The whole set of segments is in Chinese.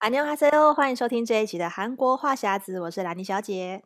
안녕하세요，欢迎收听这一集的韩国话匣子，我是兰妮小姐，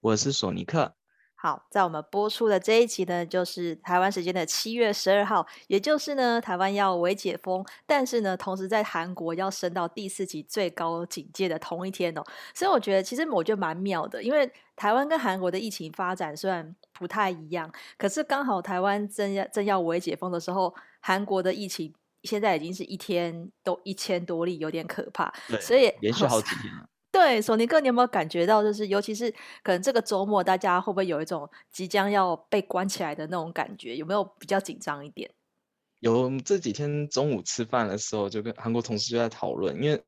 我是索尼克。好，在我们播出的这一集呢，就是台湾时间的七月十二号，也就是呢，台湾要微解封，但是呢，同时在韩国要升到第四级最高警戒的同一天哦，所以我觉得其实我觉得蛮妙的，因为台湾跟韩国的疫情发展虽然不太一样，可是刚好台湾正要正要微解封的时候，韩国的疫情。 现在已经是一天都一千多例，有点可怕。对，所以连续好几天了。对，索尼克，你有没有感觉到，就是尤其是可能这个周末，大家会不会有一种即将要被关起来的那种感觉？有没有比较紧张一点？有，这几天中午吃饭的时候，就跟韩国同事就在讨论，因为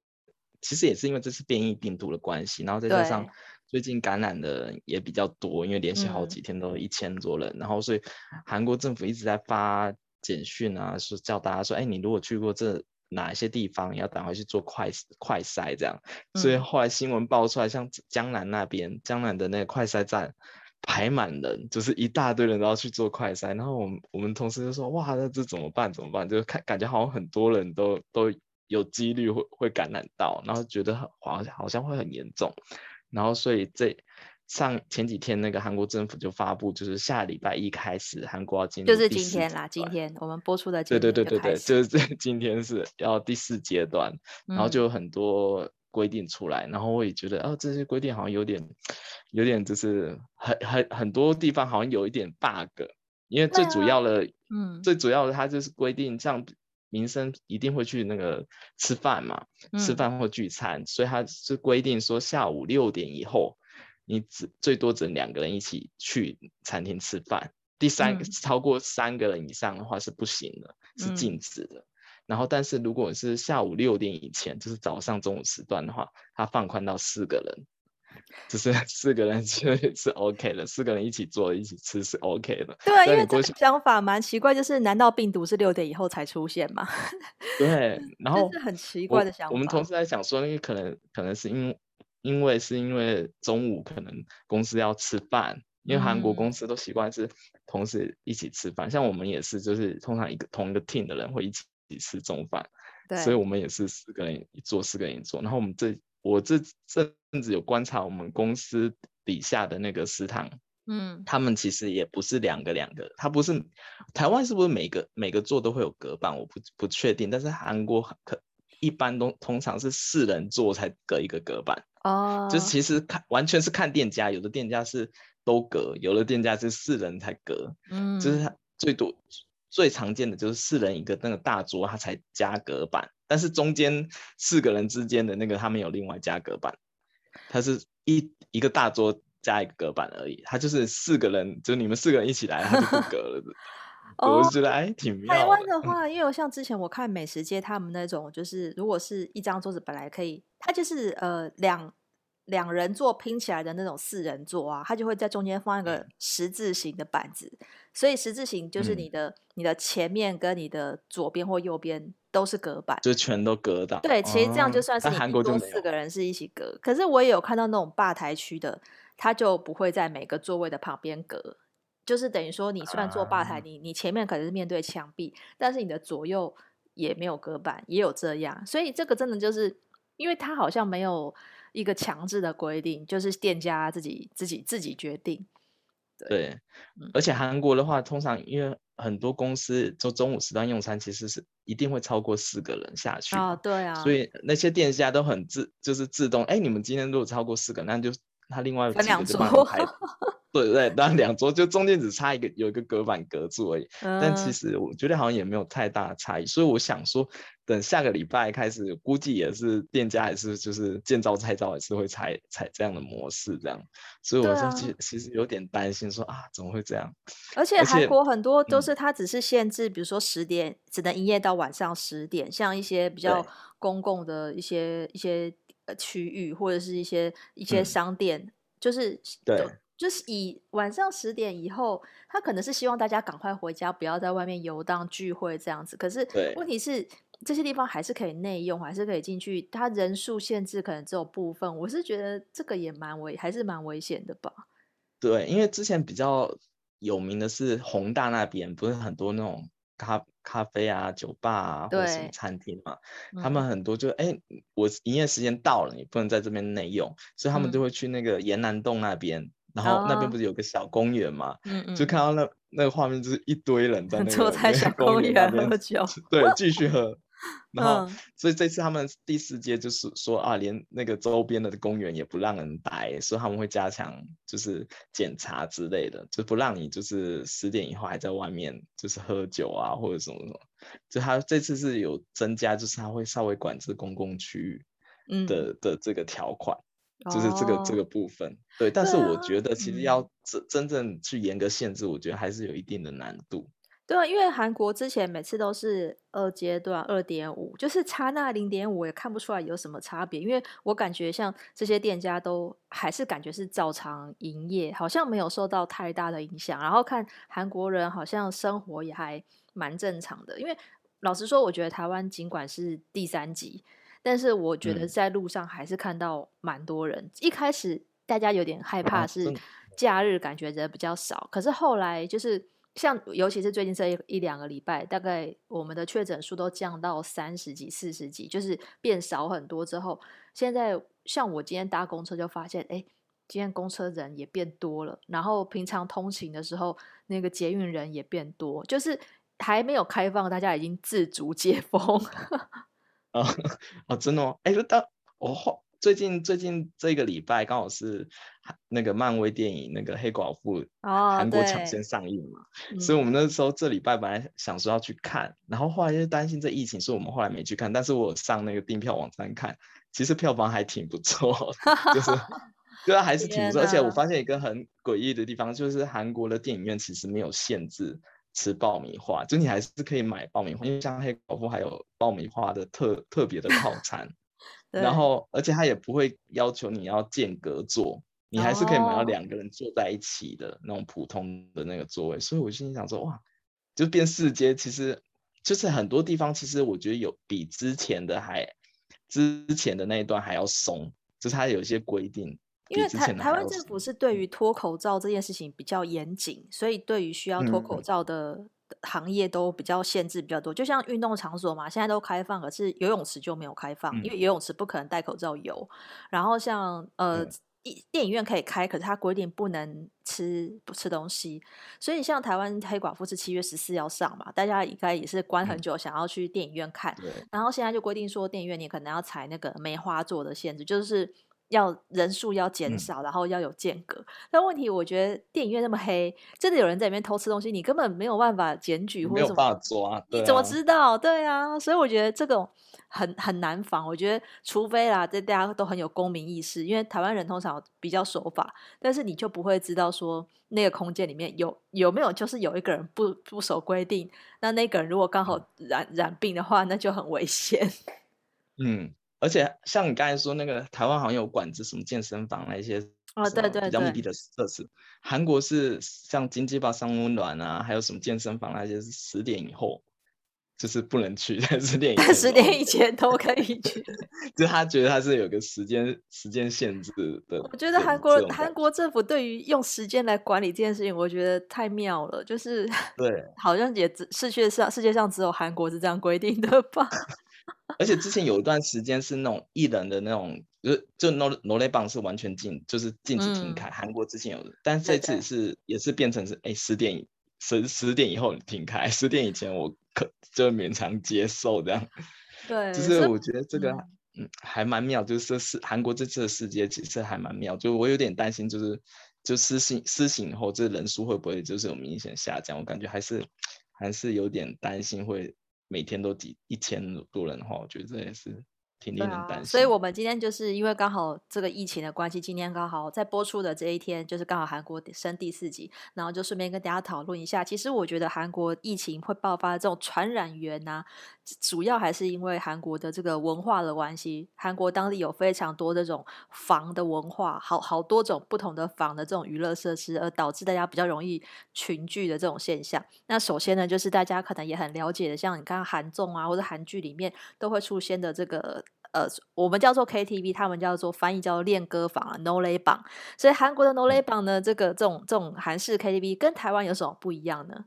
其实也是因为这次变异病毒的关系，然后再加上最近感染的人也比较多，因为连续好几天都一千多人，嗯，然后所以韩国政府一直在发。简讯啊，是叫大家说，哎，你如果去过这哪一些地方，要赶快去做快快筛，这样。所以后来新闻爆出来，像江南那边，江南的那个快筛站排满人，就是一大堆人都要去做快筛。然后我们我们同事就说，哇，那这怎么办？怎么办？就看感觉好像很多人都都有几率会会感染到，然后觉得好像好像会很严重。然后所以这。上前几天，那个韩国政府就发布，就是下礼拜一开始，韩国要进入就是今天啦，今天我们播出的对对对对对，就是这 今天是要第四阶段，然后就有很多规定出来，嗯、然后我也觉得，哦，这些规定好像有点，有点就是很很很多地方好像有一点 bug，因为最主要的，啊、嗯，最主要的它就是规定，像民生一定会去那个吃饭嘛，嗯、吃饭或聚餐，所以它是规定说下午六点以后。你只最多只能两个人一起去餐厅吃饭，第三个、嗯、超过三个人以上的话是不行的，是禁止的。嗯、然后，但是如果是下午六点以前，就是早上中午时段的话，它放宽到四个人，就是 四个人是是 OK 的，四个人一起坐一起吃是 OK 的。对，因为这个想法蛮奇怪，就是难道病毒是六点以后才出现吗？对，然后是很奇怪的想法。我们同事在想说，因为可能可能是因为。因为是因为中午可能公司要吃饭，因为韩国公司都习惯是同事一起吃饭，嗯、像我们也是，就是通常一个同一个 team 的人会一起吃中饭，对，所以我们也是四个人一桌，四个人一桌。然后我们这我这这阵子有观察我们公司底下的那个食堂，嗯，他们其实也不是两个两个，他不是台湾是不是每个每个座都会有隔板？我不不确定，但是韩国可一般都通常是四人座才隔一个隔板。哦，oh. 就是其实看完全是看店家，有的店家是都隔，有的店家是四人才隔，嗯，就是它最多最常见的就是四人一个那个大桌，它才加隔板，但是中间四个人之间的那个他没有另外加隔板，它是一一个大桌加一个隔板而已，它就是四个人，就你们四个人一起来，它就不隔了。我就觉得哎，挺妙。台湾的话，因为像之前我看美食街他们那种，就是如果是一张桌子本来可以，它就是呃两两人座拼起来的那种四人座啊，它就会在中间放一个十字形的板子，所以十字形就是你的、嗯、你的前面跟你的左边或右边都是隔板，就全都隔挡。对，其实这样就算是韩国就四个人是一起隔，可是我也有看到那种吧台区的，他就不会在每个座位的旁边隔。就是等于说，你虽然坐吧台，你你前面可能是面对墙壁，但是你的左右也没有隔板，也有这样，所以这个真的就是，因为它好像没有一个强制的规定，就是店家自己自己自己决定。对，对嗯、而且韩国的话，通常因为很多公司就中午时段用餐，其实是一定会超过四个人下去。哦，对啊。所以那些店家都很自，就是自动，哎，你们今天如果超过四个，那就他另外几个就帮你排。对对，当然两桌就中间只差一个，有一个隔板隔住而已。嗯、但其实我觉得好像也没有太大的差异，所以我想说，等下个礼拜开始，估计也是店家还是就是见招拆招，也是会采采这样的模式这样。所以我就其实、啊、其实有点担心说，啊怎么会这样？而且韩国很多都是它只是限制，嗯、比如说十点只能营业到晚上十点，像一些比较公共的一些一些呃区域或者是一些一些商店，嗯、就是对。就是以晚上十点以后，他可能是希望大家赶快回家，不要在外面游荡聚会这样子。可是问题是，这些地方还是可以内用，还是可以进去。他人数限制可能只有部分，我是觉得这个也蛮危，还是蛮危险的吧。对，因为之前比较有名的是宏大那边，不是很多那种咖咖啡啊、酒吧啊，或者什么餐厅嘛，对他们很多就哎、嗯，我营业时间到了，你不能在这边内用，所以他们就会去那个延南洞那边，嗯、然后那边不是有个小公园嘛，嗯、就看到那那个画面，就是一堆人在那个坐在小公园喝酒，对，继续喝。然后，嗯、所以这次他们第四届就是说啊，连那个周边的公园也不让人待，所以他们会加强就是检查之类的，就不让你就是十点以后还在外面就是喝酒啊或者什么什么。就他这次是有增加，就是他会稍微管制公共区域的、嗯、的这个条款，就是这个、哦、这个部分。对，但是我觉得其实要真、嗯、真正去严格限制，我觉得还是有一定的难度。对啊，因为韩国之前每次都是二阶段二点五，就是差那零点五也看不出来有什么差别。因为我感觉像这些店家都还是感觉是照常营业，好像没有受到太大的影响。然后看韩国人好像生活也还蛮正常的。因为老实说，我觉得台湾尽管是第三级，但是我觉得在路上还是看到蛮多人。嗯、一开始大家有点害怕是假日感觉人比较少，可是后来就是。像尤其是最近这一一两个礼拜，大概我们的确诊数都降到三十几、四十几，就是变少很多之后，现在像我今天搭公车就发现，哎，今天公车人也变多了，然后平常通勤的时候，那个捷运人也变多，就是还没有开放，大家已经自主解封。哦 哦，真的哦，哎，到哦。最近最近这个礼拜刚好是那个漫威电影那个黑寡妇韩国抢先上映嘛，哦、所以我们那时候这礼拜本来想说要去看，嗯、然后后来又担心这疫情，所以我们后来没去看。但是我上那个订票网站看，其实票房还挺不错，就是 对啊，还是挺不错。而且我发现一个很诡异的地方，就是韩国的电影院其实没有限制吃爆米花，就你还是可以买爆米花，因为像黑寡妇还有爆米花的特特别的套 餐。然后，而且他也不会要求你要间隔坐，你还是可以买到两个人坐在一起的那种普通的那个座位。所以我心里想说，哇，就变四阶，其实就是很多地方，其实我觉得有比之前的还之前的那一段还要松，就是它有一些规定。因为台台湾政府是对于脱口罩这件事情比较严谨，所以对于需要脱口罩的、嗯。行业都比较限制比较多，就像运动场所嘛，现在都开放，可是游泳池就没有开放，嗯、因为游泳池不可能戴口罩游。然后像呃，嗯、电影院可以开，可是它规定不能吃不吃东西。所以像台湾黑寡妇是七月十四要上嘛，大家应该也是关很久，想要去电影院看。嗯、然后现在就规定说，电影院你可能要采那个梅花座的限制，就是。要人数要减少，然后要有间隔。嗯、但问题，我觉得电影院那么黑，真的有人在里面偷吃东西，你根本没有办法检举或者什么，抓，啊、你怎么知道？对啊，所以我觉得这种很很难防。我觉得，除非啦，这大家都很有公民意识，因为台湾人通常比较守法，但是你就不会知道说那个空间里面有有没有，就是有一个人不不守规定，那那个人如果刚好染染病的话，那就很危险。嗯。而且像你刚才说那个台湾好像有管制什么健身房那些哦，对对，比较密闭的设施。韩国是像经济吧三温暖啊，还有什么健身房那些是十点以后就是不能去，但十点以前十点以前都可以去。就他觉得他是有个时间时间限制的。我觉得韩国韩国政府对于用时间来管理这件事情，我觉得太妙了。就是对，好像也只世界上世界上只有韩国是这样规定的吧。而且之前有一段时间是那种艺人的那种，就就 no no 内棒是完全禁，就是禁止停开。韩、嗯、国之前有的，但这次是也是变成是哎十点十十点以后停开，十点以前我可就勉强接受这样。对，就是我觉得这个嗯，嗯还蛮妙，就是是韩国这次的世界其实还蛮妙，就我有点担心，就是就施行施行以后，这人数会不会就是有明显下降？我感觉还是还是有点担心会。每天都几一千多人的话，我觉得这也是。挺令人担心，啊，所以我们今天就是因为刚好这个疫情的关系，今天刚好在播出的这一天，就是刚好韩国升第四级，然后就顺便跟大家讨论一下。其实我觉得韩国疫情会爆发的这种传染源呢，啊，主要还是因为韩国的这个文化的关系。韩国当地有非常多这种房的文化，好好多种不同的房的这种娱乐设施，而导致大家比较容易群聚的这种现象。那首先呢，就是大家可能也很了解的，像你刚刚韩综啊，或者韩剧里面都会出现的这个。呃，我们叫做 KTV，他们叫做翻译叫做练歌房啊，Noraebang。所以韩国的 Noraebang 呢，这个这种这种韩式 KTV 跟台湾有什么不一样呢？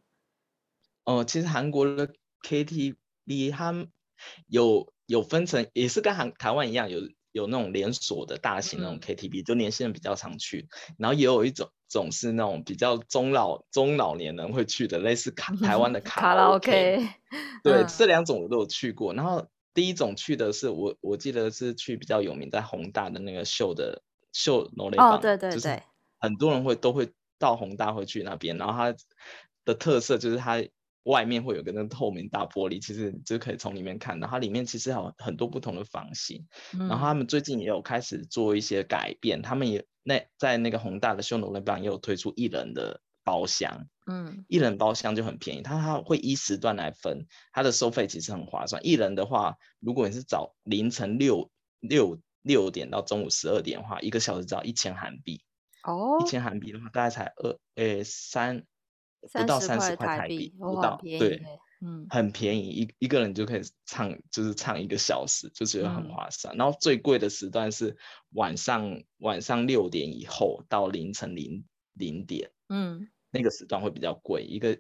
哦，其实韩国的 KTV 它有有分成，也是跟韩台湾一样，有有那种连锁的大型那种 KTV，、嗯、就年轻人比较常去，然后也有一种种是那种比较中老中老年人会去的，类似卡 台湾的卡拉 OK。对，嗯、这两种我都有去过。然后第一种去的是我我记得是去比较有名在宏大的那个秀的秀 noraebang，哦，对对对，就是很多人会都会到宏大会去那边，然后它的特色就是它。外面会有个那个透明大玻璃，其实就可以从里面看到。它里面其实有很多不同的房型，嗯、然后他们最近也有开始做一些改变。他们也那在那个宏大的秀楼那边也有推出一人的包厢，嗯，一人包厢就很便宜，它它会依时段来分，它的收费其实很划算。一人的话，如果你是早凌晨六六六点到中午十二点的话，一个小时只要一千韩币，哦，一千韩币的话大概才二诶三。不到三十块台币，不到，对，嗯，很便宜，一一个人就可以唱，就是唱一个小时，就觉得很划算。嗯、然后最贵的时段是晚上晚上六点以后到凌晨零零点，嗯，那个时段会比较贵。一个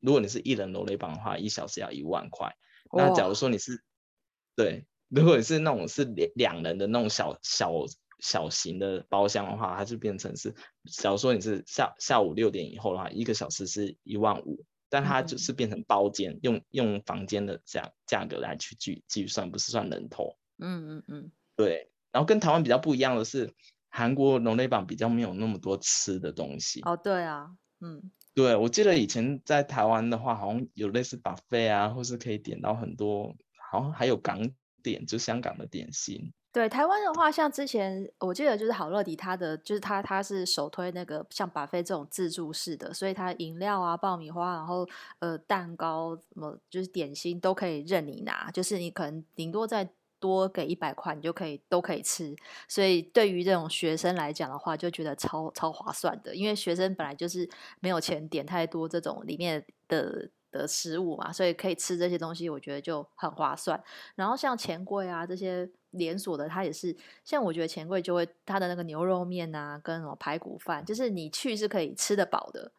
如果你是一人 noraebang 的话，一小时要一万块。那假如说你是，对，如果你是那种是两两人的那种小小。小型的包厢的话，它就变成是，假如说你是下下午六点以后的话，一个小时是一万五，但它就是变成包间，嗯、用用房间的价价格来去计计算，不是算人头。嗯嗯嗯，对。然后跟台湾比较不一样的是，韩国 noraebang 比较没有那么多吃的东西。哦，对啊，嗯，对，我记得以前在台湾的话，好像有类似 buffet 啊，或是可以点到很多，好像还有港点，就香港的点心。对台湾的话，像之前我记得就是好乐迪，它的就是它它是首推那个像 buffet 这种自助式的，所以它饮料啊、爆米花，然后呃蛋糕什么就是点心都可以任你拿，就是你可能顶多再多给一百块，你就可以都可以吃。所以对于这种学生来讲的话，就觉得超超划算的，因为学生本来就是没有钱点太多这种里面的的食物嘛，所以可以吃这些东西，我觉得就很划算。然后像钱柜啊这些。连锁的，它也是像我觉得钱柜就会它的那个牛肉面啊，跟什么排骨饭，就是你去是可以吃得饱的，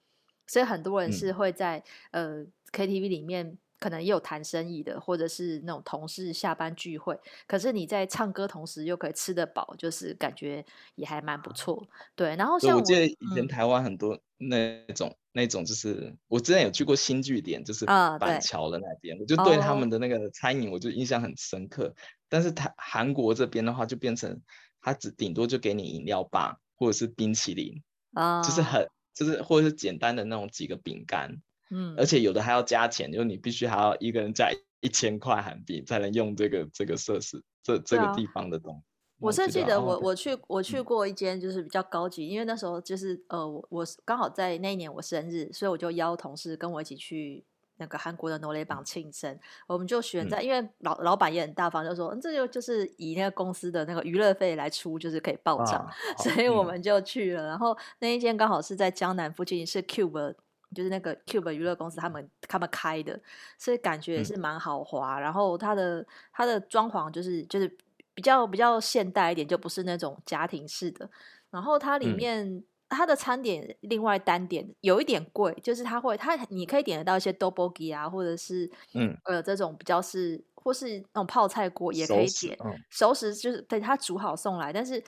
所以很多人是会在、嗯、呃 KTV 里面可能也有谈生意的，或者是那种同事下班聚会，可是你在唱歌同时又可以吃得饱，就是感觉也还蛮不错。对，然后像我，我记得以前台湾很多那种。嗯那种就是我之前有去过新据点，就是板桥的那边，uh, 我就对他们的那个餐饮我就印象很深刻。Oh. 但是台韩国这边的话，就变成他只顶多就给你饮料吧，或者是冰淇淋，uh. 就是很就是或者是简单的那种几个饼干，嗯，而且有的还要加钱，就是你必须还要一个人加一千块韩币才能用这个这个设施这这个地方的东西。我是记得我我去我去过一间就是比较高级，因为那时候就是呃我我刚好在那一年我生日，所以我就邀同事跟我一起去那个韩国的 noraebang 庆生。我们就选在，因为老老板也很大方，就说这就就是以那个公司的那个娱乐费来出，就是可以报账，所以我们就去了。然后那一间刚好是在江南附近，是 Cube 就是那个 Cube 娱乐公司他们他们开的，所以感觉也是蛮豪华。然后它的它的装潢就是就是。比较比较现代一点，就不是那种家庭式的。然后它里面、嗯、它的餐点另外单点有一点贵，就是它会它你可以点得到一些 tteokbokki 啊，或者是嗯呃这种比较是或是那种泡菜锅也可以点熟食、就是对它煮好送来，但是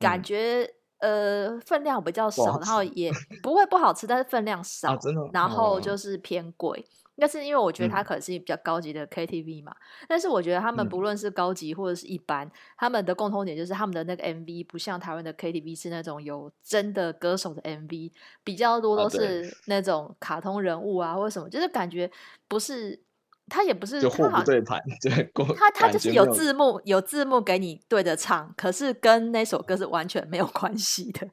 感觉、嗯、呃分量比较少，然后也 不会不好吃，但是分量少，啊、然后就是偏贵。但是因为我觉得它可能是比较高级的 KTV 嘛、嗯，但是我觉得他们不论是高级或者是一般、嗯，他们的共通点就是他们的那个 MV 不像台湾的 KTV 是那种有真的歌手的 MV，比较多都是那种卡通人物啊或者什么，就是感觉不是，他也不是就货不对盘，他他就是有字幕有字幕给你对着唱，可是跟那首歌是完全没有关系的。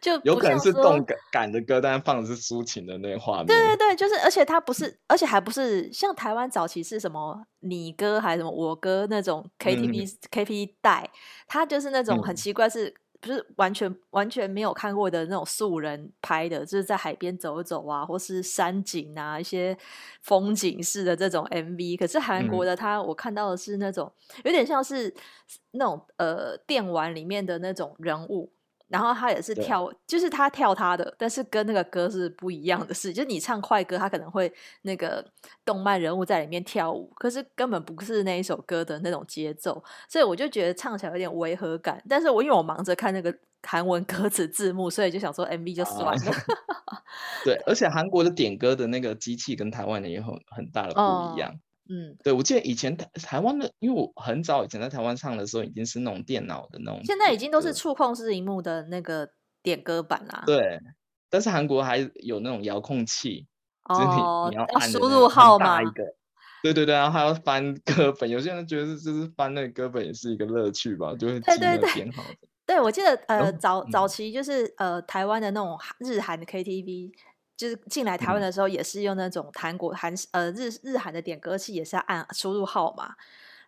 就有可能是动感感的歌，但是放的是抒情的那个画面。对对对，就是，而且他不是，而且还不是像台湾早期是什么你歌还是什么我歌那种 KTV、嗯、KTV 带，他就是那种很奇怪是，是、嗯、不是完全完全没有看过的那种素人拍的，就是在海边走一走啊，或是山景啊，一些风景式的这种 MV。可是韩国的他，嗯、我看到的是那种有点像是那种呃电玩里面的那种人物。然后他也是跳，就是他跳他的，但是跟那个歌是不一样的事。就是你唱快歌，他可能会那个动漫人物在里面跳舞，可是根本不是那一首歌的那种节奏，所以我就觉得唱起来有点违和感。但是我因为我忙着看那个韩文歌词字幕，所以就想说 MV 就算了。啊、对，而且韩国的点歌的那个机器跟台湾的也很很大的不一样。哦、嗯，对，我记得以前台台湾的，因为我很早以前在台湾唱的时候，已经是那种电脑的那种，现在已经都是触控式荧幕的那个点歌版啦。对，但是韩国还有那种遥控器，哦、就是你，要按输入号码一个。对对对，然后还要翻歌本，有些人觉得就是翻那个歌本也是一个乐趣吧，就会记那个编号。对，我记得呃早早期就是呃台湾的那种日韩的 KTV，就是进来台湾的时候也是用那种韩国韩呃日日韩的点歌器，也是要按输入号码，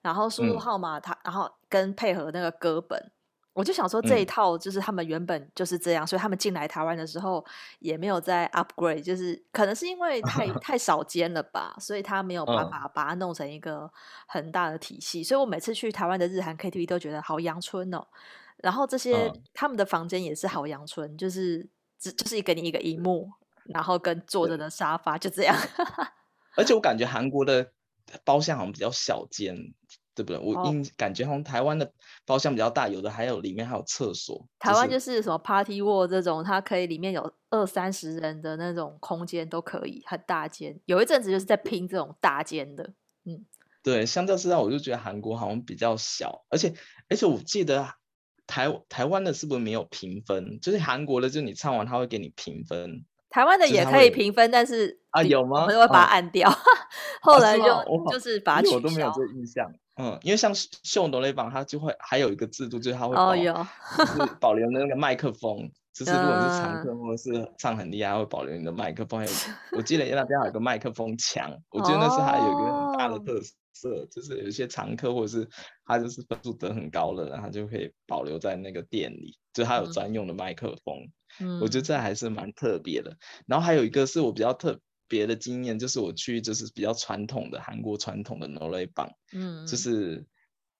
然后输入号码它、嗯、然后跟配合那个歌本，我就想说这一套就是他们原本就是这样，嗯、所以他们进来台湾的时候也没有在 upgrade，就是可能是因为太 太少间了吧，所以他没有办法把它弄成一个很大的体系，所以我每次去台湾的日韩 KTV 都觉得好阳春哦。然后这些、嗯、他们的房间也是好阳春，就是只就是给你一个荧幕，然后跟坐着的沙发就这样。而且我感觉韩国的包厢好像比较小间，对不对？我因感觉好像台湾的包厢比较大，有的还有里面还有厕所。台湾就是什么 Party wall 这种，它可以里面有二三十人的那种空间都可以，很大间。有一阵子就是在拼这种大间的，嗯，对。相较之下，我就觉得韩国好像比较小，而且而且我记得。台台湾的是不是没有评分？就是韩国的，就是你唱完他会给你评分。台湾的也可以评分，但是啊有 吗？我们会把它按掉。啊、后来就、啊、就是把它取消。我都没有这个印象。嗯，因为像秀逗雷榜，它就会还有一个制度，就是它会保、哦、有就是保留那个麦克风。就是如果你是常客或者是唱很厉害，会保留你的麦克风。我记得那边还有个麦克风墙，我觉得那是还有一个很大的特色。色就是有一些常客，或者是他就是分数得很高的，然后他就可以保留在那个店里，就他有专用的麦克风。嗯，我觉得这还是蛮特别的。然后还有一个是我比较特别的经验，就是我去就是比较传统的韩国传统的挪威帮，嗯，就是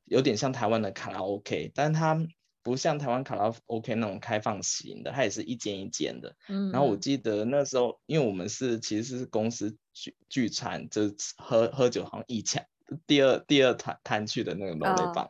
有点像台湾的卡拉 OK，但是它不像台湾卡拉 OK 那种开放型的，它也是一间一间的。嗯。然后我记得那时候，因为我们是其实是公司聚聚餐，就是喝喝酒，好像一前第二第二摊摊去的那个挪威帮，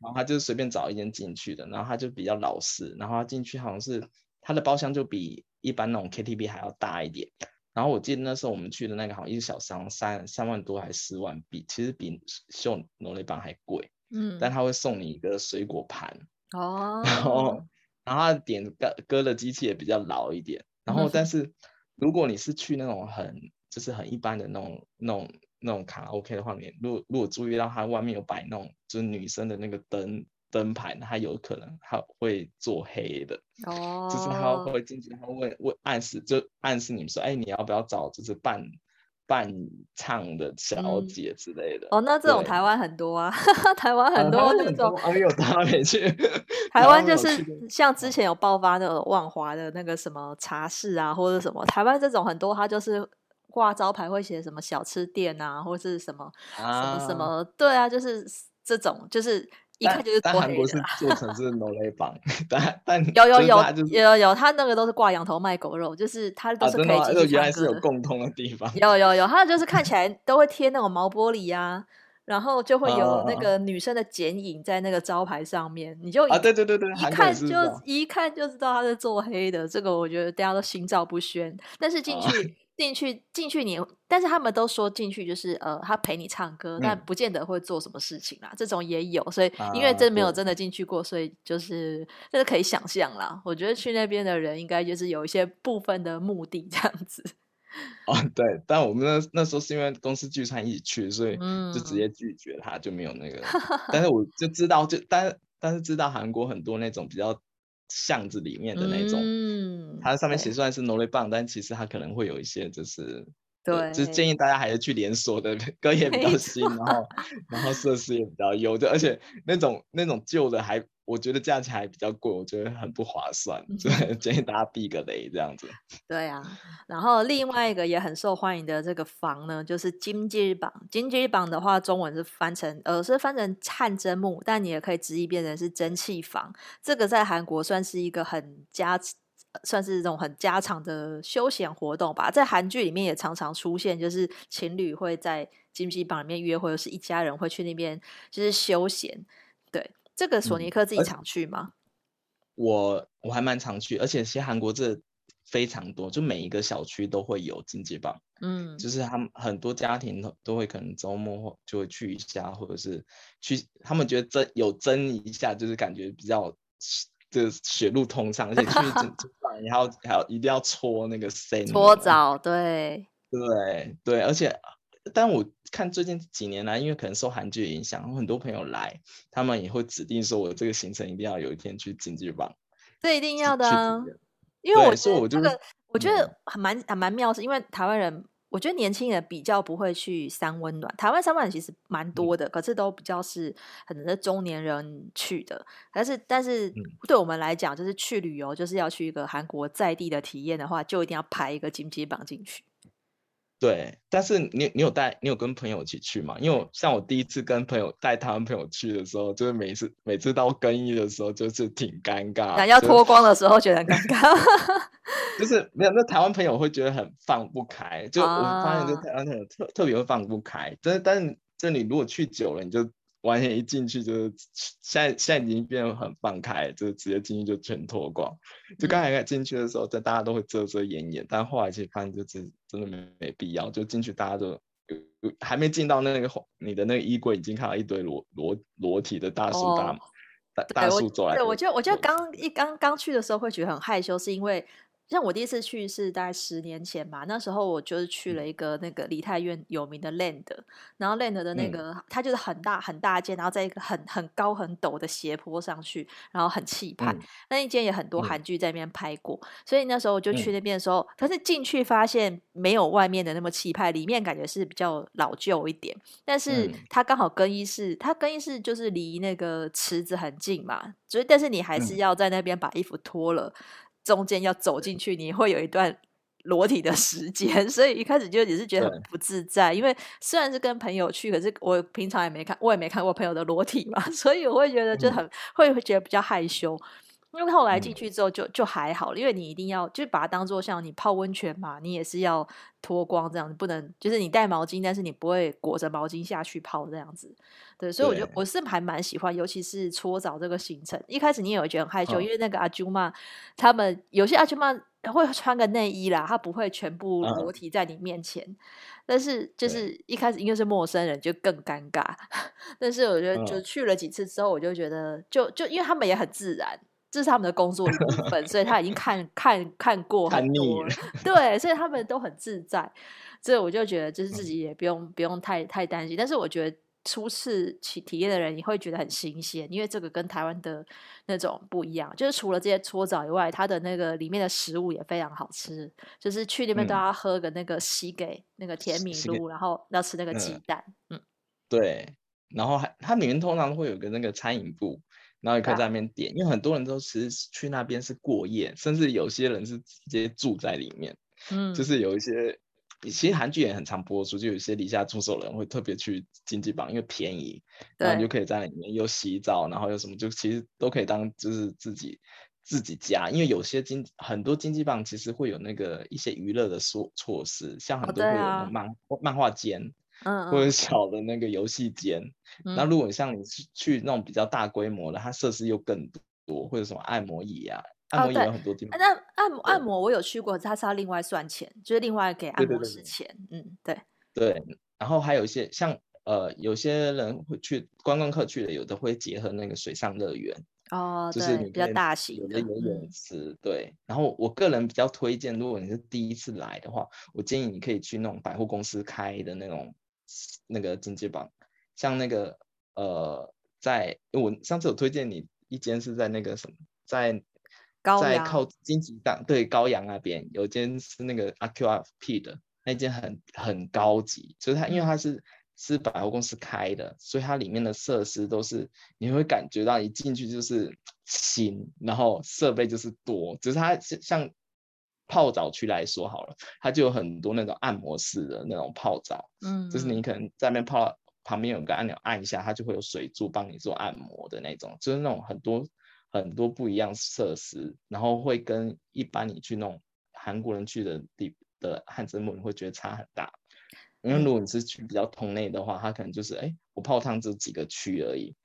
然后他就随便找一间进去的，然后他就比较老实，然后他进去好像是。他的包厢就比一般那种 KTV 还要大一点，然后我记得那时候我们去的那个好像一个小商三三万多还是四万，比其实比秀楼内房还贵，嗯，但他会送你一个水果盘，哦、oh.，然后然后他点歌歌的机器也比较老一点，然后 但是如果你是去那种很就是很一般的那种那种。那种卡拉 OK 的话，你如果如果注意到它外面有摆那种就是女生的那个灯灯牌，他有可能他会做黑的哦，就是他会进去，他会问暗示，就暗示你们说，哎，你要不要找就是伴伴唱的小姐之类的？嗯、哦，那这种台湾很多啊，台湾很多那种，哎呦，他没去。台湾就是像之前有爆发那种万华的那个什么茶室啊，或者什么，台湾这种很多，他就是。挂招牌会写什么小吃店啊，或是什么、啊、什么什么？对啊，就是这种，就是一看就是，但韩国是做成是 no 吧，但但有有有，有有有他那个都是挂羊头卖狗肉，就是他都是可以进去。啊，原来是有共通的地方。有有有，他就是看 起来都会贴那种毛玻璃呀，然后就会有那个女生的剪影在那个招牌上面，你就啊对对对对，一看就一看就知道他是做黑的。这个我觉得大家都心照不宣，但是进去。啊进去进去你，但是他们都说进去就是呃，他陪你唱歌，嗯，但不见得会做什么事情啦。这种也有，所以因为真没有真的进去过，啊，所以就是这是可以想象啦。我觉得去那边的人应该就是有一些部分的目的这样子。哦，对，但我们那那时候是因为公司聚餐一起去，所以就直接拒绝他，就没有那个。但是 我就知道，就但但是知道韩国很多那种比较。巷子里面的那种，嗯、它上面写出来是挪威棒，但其实它可能会有一些就是。对，就是建议大家还是去连锁的，歌也比较新，然后然后设施也比较优，的而且那种那种旧的还我觉得价钱还比较贵，我觉得很不划算，所以建议大家避个雷这样子。对啊，然后另外一个也很受欢迎的这个房呢，就是金鸡榜。金鸡榜的话，中文是翻成呃是翻成汗蒸木，但你也可以直译变成是蒸汽房。这个在韩国算是一个很家，算是这种很家常的休闲活动吧。在韩剧里面也常常出现，就是情侣会在金鸡榜里面约会，或是一家人会去那边就是休闲。对。这个索尼克自己常去吗？嗯、我我还蛮常去，而且其实韩国这非常多，就每一个小区都会有金鸡棒，嗯，就是他们很多家庭都都会可能周末就会去一下，或者是去他们觉得争有争一下，就是感觉比较就血路通畅，而且去金鸡棒然后还要一定要搓那个身，搓澡，对对对，而且。但我看最近几年来，因为可能受韩剧影响，很多朋友来，他们也会指定说，我这个行程一定要有一天去京剧榜。这一定要的啊，因为我觉得这个，我觉得还蛮还蛮妙，是因为台湾人，我觉得年轻人比较不会去三温暖。台湾三温暖其实蛮多的，可是都比较是可能是中年人去的。但是但是对我们来讲，就是去旅游，就是要去一个韩国在地的体验的话，就一定要排一个金鸡榜进去。对，但是你你有带你有跟朋友一起去吗？因为像我第一次跟朋友带台湾朋友去的时候，就是每次每次到更衣的时候，就是挺尴尬。想要脱光的时候觉得很尴尬，就是没有那台湾朋友会觉得很放不开。就我发现，就台湾朋友特、啊、特别会放不开。但是但是就你如果去久了，你就。完全一进去就是，现在现在已经变得很放开，就是直接进去就全脱光。就刚才进去的时候，在大家都会遮遮掩掩，但后来其实发现就真真的没没必要，就进去大家都还没进到那个你的那个衣柜，已经看到一堆裸裸裸体的大叔大、哦、大大叔走来。对，我觉得我觉得刚一刚刚去的时候会觉得很害羞，是因为。像我第一次去是大概十年前吧，那时候我就是去了一个那个梨泰院有名的 Land，然后 Land 的那个、嗯、它就是很大很大间，然后在一个很很高很陡的斜坡上去，然后很气派。嗯、那一间也很多韩剧在那边拍过，嗯、所以那时候我就去那边的时候，嗯、可是进去发现没有外面的那么气派，里面感觉是比较老旧一点。但是它刚好更衣室，它更衣室就是离那个池子很近嘛，所以但是你还是要在那边把衣服脱了。嗯中间要走进去，你会有一段裸体的时间，所以一开始就也是觉得很不自在。因为虽然是跟朋友去，可是我平常也没看，我也没看过朋友的裸体嘛，所以我会觉得就很、会觉得比较害羞。因为后来进去之后就就还好了，因为你一定要就把它当做像你泡温泉嘛，你也是要脱光这样子，不能就是你带毛巾，但是你不会裹着毛巾下去泡这样子。对，所以我觉得我是还蛮喜欢，尤其是搓澡这个行程。一开始你也会觉得很害羞，因为那个阿舅妈他们有些阿舅妈会穿个内衣啦，他不会全部裸体在你面前。但是就是一开始因为是陌生人就更尴尬。但是我觉得就去了几次之后，我就觉得就就因为他们也很自然。这是他们的工作一部分，所以他已经看看看过很多了，对，所以他们都很自在，所以我就觉得就是自己也不用、嗯、不用太太担心。但是我觉得初次体体验的人，你会觉得很新鲜，因为这个跟台湾的那种不一样。就是除了这些搓澡以外，它的那个里面的食物也非常好吃。就是去那边都要喝个那个西给那个甜米露，然后要吃那个鸡蛋。嗯，对，然后还它里面通常会有个那个餐饮部。然后也可以在那边点，啊、因为很多人都其实去那边是过夜，甚至有些人是直接住在里面。嗯，就是有一些，其实韩剧也很常播出，就有一些离家出走人会特别去经济榜，因为便宜，然后你就可以在里面又洗澡，然后又什么，就其实都可以当就是自己自己家。因为有些经很多经济榜其实会有那个一些娱乐的措措施，像很多会有漫、漫画间。嗯，或者小的那个游戏间，嗯、那如果像你去去那种比较大规模的，它设施又更多，或者什么按摩椅啊，按摩椅有很多地方。那按摩按摩我有去过，它是要另外算钱，就是另外给按摩师钱。对对对对嗯，对。对，然后还有一些像呃，有些人会去观光客去的，有的会结合那个水上乐园。哦，就是比较大型的游泳池，对。然后我个人比较推荐，如果你是第一次来的话，我建议你可以去那种百货公司开的那种。那个经济榜，像那个呃，在我上次有推荐你一间是在那个什么，在高在靠金鸡榜对高阳那边有间是那个 RQRP 的那间很很高级，就是它因为它是是百货公司开的，所以它里面的设施都是你会感觉到一进去就是 新，然后设备就是多。只是它像泡澡区来说好了，它就有很多那种按摩式的那种泡澡，嗯，就是你可能在那边泡，旁边有个按钮按一下，它就会有水柱帮你做按摩的那种，就是那种很多很多不一样设施，然后会跟一般你去那种韩国人去的地的汗蒸木，你会觉得差很大。因为如果你是去比较同类的话，它可能就是哎，我泡汤只有几个区而已，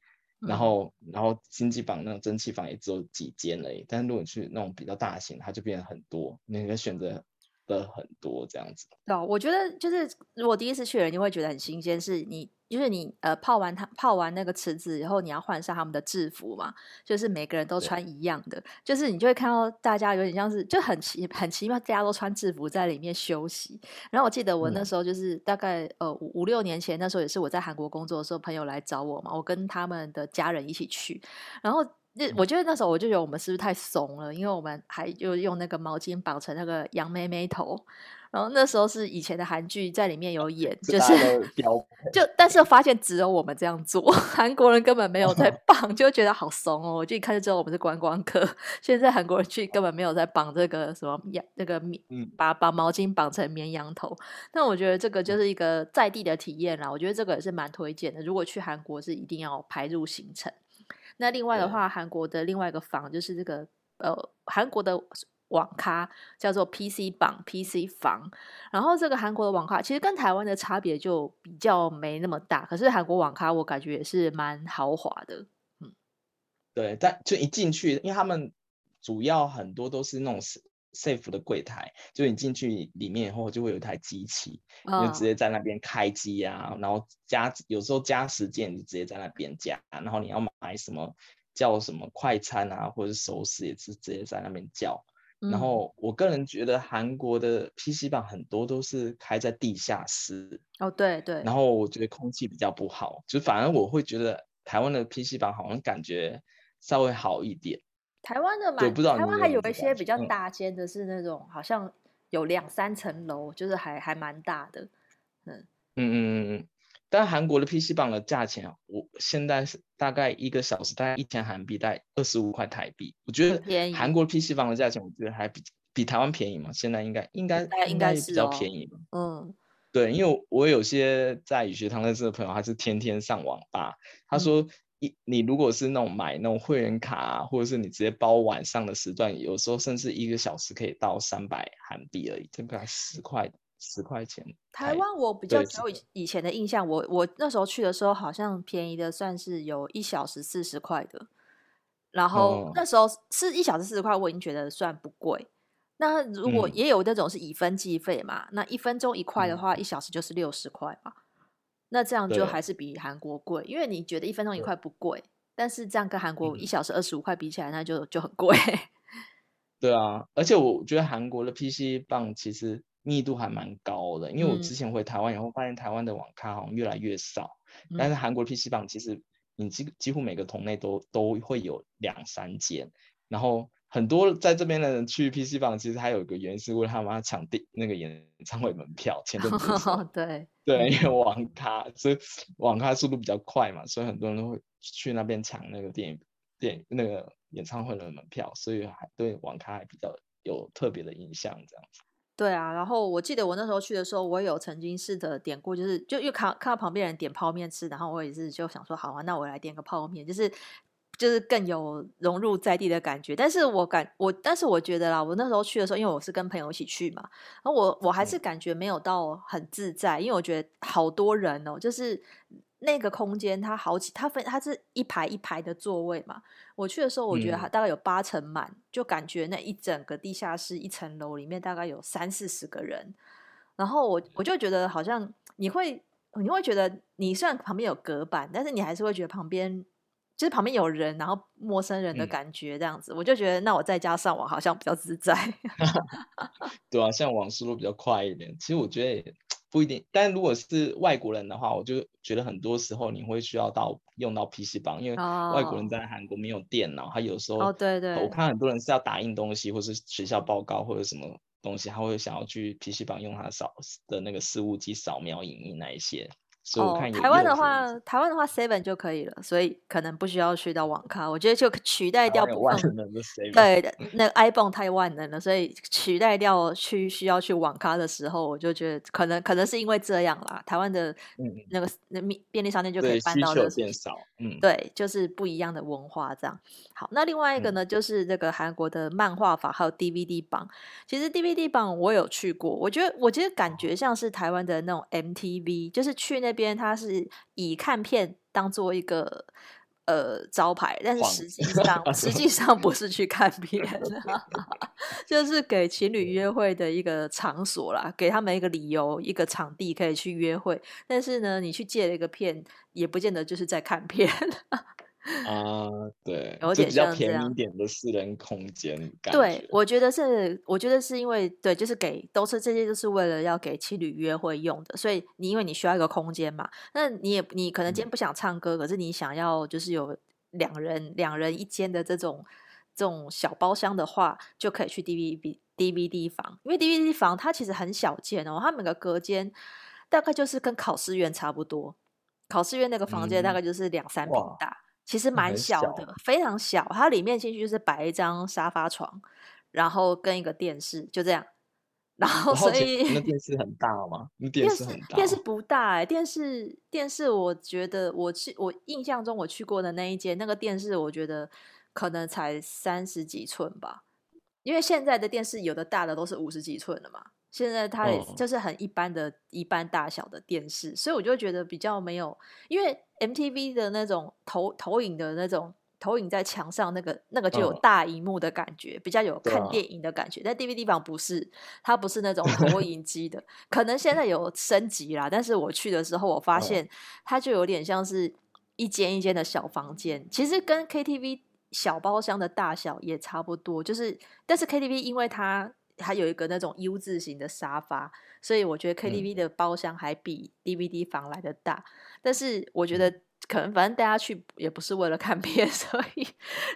然后然后经济房那种蒸汽房也只有几间而已。但是如果你去那种比较大型，它就变得很多，你可以选择的很多这样子。哦，我觉得就是如果第一次去的人，你会觉得很新鲜，是你。就是你呃泡完它泡完那个池子以后，你要换上他们的制服嘛，就是每个人都穿一样的，就是你就会看到大家有点像是就很奇很奇妙，大家都穿制服在里面休息。然后我记得我那时候就是大概呃五五六年前，那时候也是我在韩国工作的时候，朋友来找我嘛，我跟他们的家人一起去，然后那我觉得那时候我就觉得我们是不是太怂了，因为我们还就用那个毛巾绑成那个羊妹妹头。然后那时候是以前的韩剧在里面有演，就是就但是发现只有我们这样做，韩国人根本没有在 绑，就觉得好怂哦。我就一开始知道我们是观光客，现在韩国人去根本没有在绑这个什么羊那个绵，把把毛巾绑成绵羊头。那我觉得这个就是一个在地的体验啦，我觉得这个也是蛮推荐的。如果去韩国是一定要排入行程。那另外的话，韩国的另外一个房就是这个呃韩国的。网咖叫做 PC 榜 PC 房，然后这个韩国的网咖其实跟台湾的差别就比较没那么大，可是韩国网咖我感觉也是蛮豪华的，嗯，对，但就一进去，因为他们主要很多都是那种 safe 的柜台，就你进去里面以后就会有一台机器，哦、就直接在那边开机啊，然后加有时候加时间就直接在那边加，然后你要买什么叫什么快餐啊，或者是熟食也是直接在那边叫。然后我个人觉得韩国的 PC 房很多都是开在地下室哦，对对。然后我觉得空气比较不好，就反而我会觉得台湾的 PC 房好像感觉稍微好一点。台湾的蛮，不知道台湾还有一些比较大间的，是那种、嗯、好像有两三层楼，就是还还蛮大的。嗯嗯嗯嗯嗯。但韩国的 PC 房的价钱，我现在是大概一个小时大概一千韩币，大概二十五块台币。我觉得韩国 PC 房的价钱，我觉得还比比台湾便宜嘛。现在应该应该应该是比较便宜嘛。嗯，对，因为我有些在语学堂认识的朋友，他是天天上网吧。他说一，一你如果是那种买那种会员卡啊，或者是你直接包晚上的时段，有时候甚至一个小时可以到三百韩币而已，这个十块。十块钱。台湾我比较久以以前的印象，我我那时候去的时候，好像便宜的算是有一小时四十块的。然后那时候是一小时四十块，我已经觉得算不贵。那如果也有那种是以分计费嘛，嗯、那一分钟一块的话，一小时就是六十块嘛。那这样就还是比韩国贵，因为你觉得一分钟一块不贵，但是这样跟韩国一小时二十五块比起来，那就就很贵。对啊，而且我觉得韩国的 PC 棒其实。密度还蛮高的，因为我之前回台湾以后发现台湾的网咖好像越来越少，嗯、但是韩国 PC 房其实你几几乎每个同类都都会有两三间，然后很多在这边的人去 PC 房其实还有一个原因是为了他们要抢订那个演唱会门票，前阵子对。对，因为网咖所以网咖速度比较快嘛，所以很多人都会去那边抢那个电影电影那个演唱会的门票，所以还对网咖还比较有特别的印象这样子。对啊，然后我记得我那时候去的时候，我有曾经试着点过，就是就又看看到旁边人点泡面吃，然后我也是就想说，好啊，那我来点个泡面，就是就是更有融入在地的感觉。但是我感我，但是我觉得啦，我那时候去的时候，因为我是跟朋友一起去嘛，然后我我还是感觉没有到很自在，因为我觉得好多人哦，就是。那个空间它好几，它分它是一排一排的座位嘛。我去的时候，我觉得它大概有八成满，嗯，就感觉那一整个地下室一层楼里面大概有三四十个人。然后我我就觉得好像你会你会觉得你虽然旁边有隔板，但是你还是会觉得旁边就是旁边有人，然后陌生人的感觉这样子。嗯，我就觉得那我在家上网好像比较自在。对啊，像网速度比较快一点。其实我觉得。不一定，但如果是外国人的话，我就觉得很多时候你会需要到用到 PC 房，因为外国人在韩国没有电脑，他有时候哦对对，我看很多人是要打印东西，或是学校报告或者什么东西，他会想要去 PC 房用他扫的那个事务机扫描影印那一些，所以我看哦，台湾的话，台湾的话，Seven 就可以了，所以可能不需要去到网咖。我觉得就取代掉部分，对的，那个 iPhone 太万能了，所以取代掉去需要去网咖的时候，我就觉得可能可能是因为这样啦。台湾的那个那便利商店就可以搬到的变少，嗯，对，就是不一样的文化这样。好，那另外一个呢，嗯、就是这个韩国的漫画法还有 DVD 榜。其实 DVD 榜我有去过，我觉得我觉得感觉像是台湾的那种 MTV，就是去那。这边他是以看片当做一个呃招牌，但是实际上实际上不是去看片，就是给情侣约会的一个场所啦，给他们一个理由、一个场地可以去约会。但是呢，你去借了一个片，也不见得就是在看片。啊，对，有点像比较便宜一点的私人空间感。对，我觉得是，我觉得是因为，对，就是给都是这些，就是为了要给情侣约会用的。所以你因为你需要一个空间嘛，那你也你可能今天不想唱歌，嗯、可是你想要就是有两人两人一间的这种这种小包厢的话，就可以去 DVD DVD 房，因为 DVD 房它其实很小间哦，它每个隔间大概就是跟考试院差不多，考试院那个房间大概就是两三坪大。嗯其实蛮小的，小非常小。它里面进去就是摆一张沙发床，然后跟一个电视，就这样。然后所以那 电视很大吗？电视很大，电视不大哎、欸。电视电视，我觉得我去我印象中我去过的那一间那个电视，我觉得可能才三十几寸吧。因为现在的电视有的大的都是五十几寸的嘛。现在它也就是很一般的、一般大小的电视，所以我就觉得比较没有，因为 MTV 的那种投投影的那种投影在墙上那个那个就有大荧幕的感觉，比较有看电影的感觉。但 DVD 房不是，它不是那种投 影机的，可能现在有升级啦。但是我去的时候，我发现它就有点像是一间一间的小房间，其实跟 KTV 小包厢的大小也差不多，就是但是 KTV 因为它。还有一个那种 U 字型的沙发，所以我觉得 KTV 的包厢还比 DVD 房来的大。嗯、但是我觉得可能反正大家去也不是为了看片，所以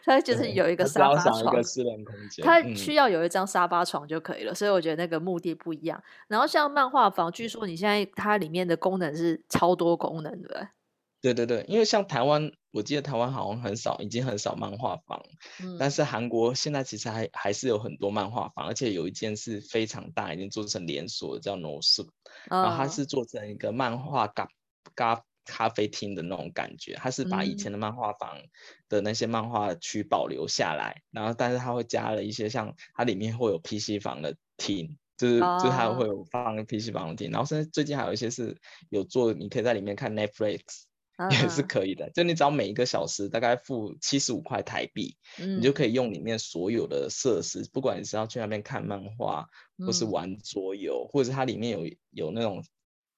他就是有一个沙发床，一个私人空间，他需要有一张沙发床就可以了。嗯、所以我觉得那个目的不一样。然后像漫画房，据说你现在它里面的功能是超多功能的。对对对，因为像台湾，我记得台湾好像很少，已经很少漫画房。嗯，但是韩国现在其实还还是有很多漫画房，而且有一间是非常大，已经做成连锁，叫 NOSUP。然后它是做成一个漫画咖咖咖啡厅的那种感觉，它是把以前的漫画房的那些漫画区保留下来，嗯、然后但是它会加了一些像它里面会有 PC 房的厅，就是、哦、就是它会有放 PC 房的厅，然后甚至最近还有一些是有做，你可以在里面看 Netflix。也是可以的，就你只要每一个小时大概付七十五块台币，嗯、你就可以用里面所有的设施，不管你是要去那边看漫画，或是玩桌游，嗯、或者是它里面有有那种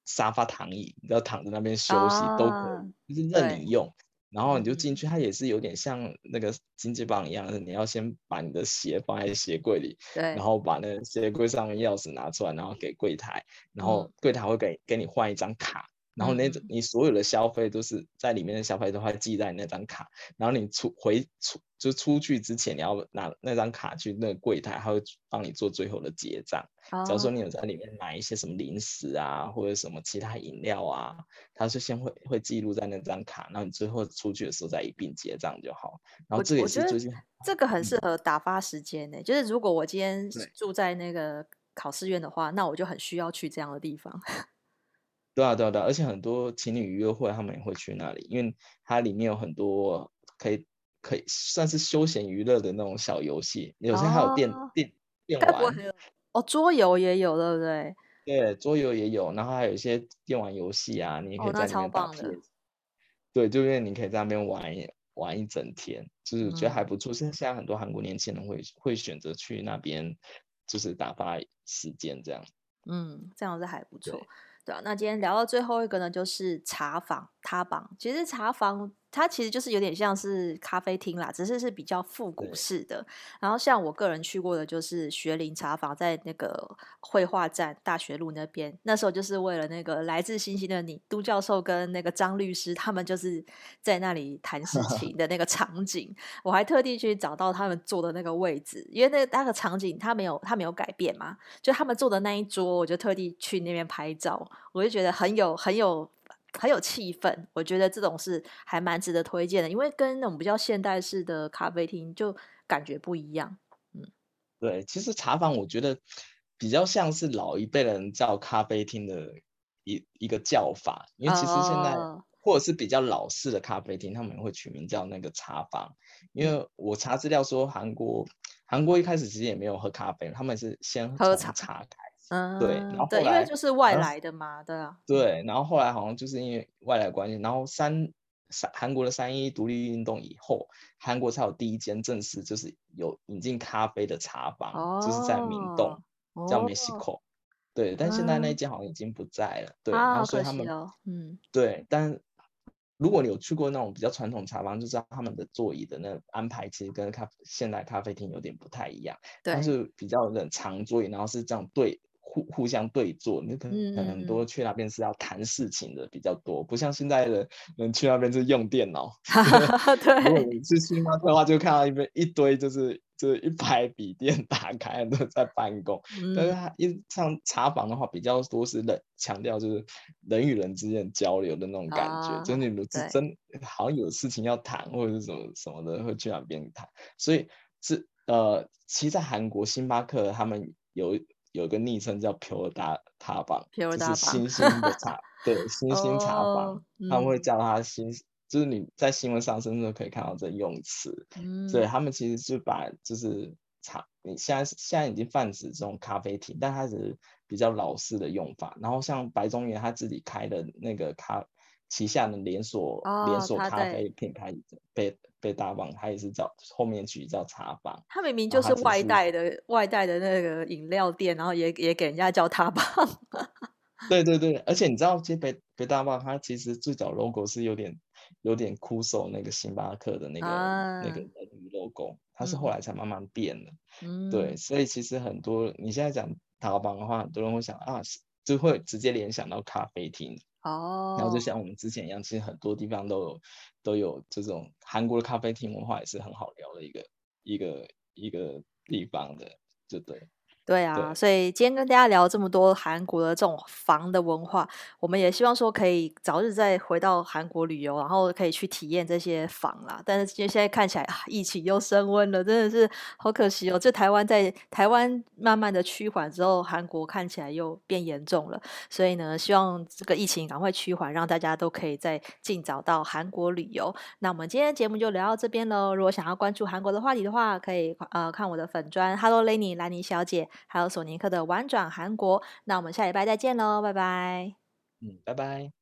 沙发躺椅，你要躺在那边休息、啊、都可以，就是任你用。然后你就进去，它也是有点像那个经济棒一样，你要先把你的鞋放在鞋柜里，对，然后把那个鞋柜上面钥匙拿出来，然后给柜台，然后柜台会给给你换一张卡。然后那你所有的消费都是在里面的消费都会记在那张卡，然后你出回出就出去之前你要拿那张卡去那个柜台，他会帮你做最后的结账。假如说你有在里面买一些什么零食啊，或者什么其他饮料啊，他是先会会记录在那张卡，然后你最后出去的时候再一并结账就好。然后这个也是最近这个很适合打发时间呢、欸，嗯、就是如果我今天住在那个考试院的话，那我就很需要去这样的地方。对啊，对啊，对啊，而且很多情侣约会，他们也会去那里，因为它里面有很多可以可以算是休闲娱乐的那种小游戏，有些还有电、哦、电电玩，哦，桌游也有，对不对？对，桌游也有，然后还有一些电玩游戏啊，你也可以在里面打。对，就因为你可以在那边玩玩一整天，就是觉得还不错。现、嗯、现在很多韩国年轻人会会选择去那边，就是打发时间这样。嗯，这样子还不错。对啊，那今天聊到最后一个呢，就是茶坊、他榜。其实茶房。它其实就是有点像是咖啡厅啦，只是是比较复古式的。然后像我个人去过的，就是学林茶房，在那个绘画站大学路那边。那时候就是为了那个来自星星的你，都教授跟那个张律师他们就是在那里谈事 情的那个场景。我还特地去找到他们坐的那个位置，因为那个那个场景他没有他没有改变嘛，就他们坐的那一桌，我就特地去那边拍照，我就觉得很有很有。很有气氛。我觉得这种是还蛮值得推荐的，因为跟那种比较现代式的咖啡厅就感觉不一样。嗯，对，其实茶坊我觉得比较像是老一辈人叫咖啡厅的一一个叫法，因为其实现在、哦、或者是比较老式的咖啡厅，他们会取名叫那个茶坊。因为我查资料说韩国。韩国一开始其实也没有喝咖啡，他们是先喝茶开始，嗯，对，然后后来因为就是外来的嘛，对啊，对，然后后来好像就是因为外来关系，然后三三韩国的三一独立运动以后，韩国才有第一间正式就是有引进咖啡的茶坊，哦、就是在明洞、哦、叫 Mexico，对，但现在那间好像已经不在了，嗯、对，然后所以他们，哦、嗯，对，但。如果你有去过那种比较传统茶坊，就知道他们的座椅的那安排其实跟咖现代咖啡厅有点不太一样。对，它是比较的长座椅，然后是这样对互互相对坐。你可能很多去那边是要谈事情的比较多，嗯、不像现在的人去那边是用电脑。对，如果你去星巴克的话，就看到一边一堆就是。就是一排笔电打开都在办公，嗯、但是他一上茶房的话，比较多是人强调就是人与人之间交流的那种感觉，啊、就你是真好像有事情要谈或者是什么什么的会去那边谈，所以是呃，其实在韩国星巴克他们有有一个昵称叫皮尔达茶坊，就是星星的茶，对，星星茶坊，哦嗯、他们会叫它星。就是你在新闻上甚至可以看到这用词，嗯，对他们其实就把就是茶，你现在现在已经泛指这种咖啡厅，但它只是比较老式的用法。然后像白中原他自己开的那个咖旗下的连锁、哦、连锁咖啡品牌被被大棒，他也是叫后面取叫茶坊。他明明就是外带的外带的那个饮料店，然后也也给人家叫茶坊。对对对，而且你知道，其实北北大棒它其实最早 logo 是有点。有点酷手那个星巴克的那个、啊、那个 logo，它是后来才慢慢变的。嗯，对，所以其实很多你现在讲茶坊的话，很多人会想啊，就会直接联想到咖啡厅。哦，然后就像我们之前一样，其实很多地方都有都有这种韩国的咖啡厅文化，也是很好聊的一个一个一个地方的，就对。对啊，对，所以今天跟大家聊这么多韩国的这种房的文化，我们也希望说可以早日再回到韩国旅游，然后可以去体验这些房啦。但是现在看起来啊，疫情又升温了，真的是好可惜哦。这台湾在台湾慢慢的趋缓之后，韩国看起来又变严重了。所以呢，希望这个疫情赶快趋缓，让大家都可以再尽早到韩国旅游。那我们今天节目就聊到这边喽。如果想要关注韩国的话题的话，可以呃看我的粉专 Hello Lenny 兰妮小姐。还有索尼克的玩转韩国，那我们下礼拜再见喽，拜拜。嗯，拜拜。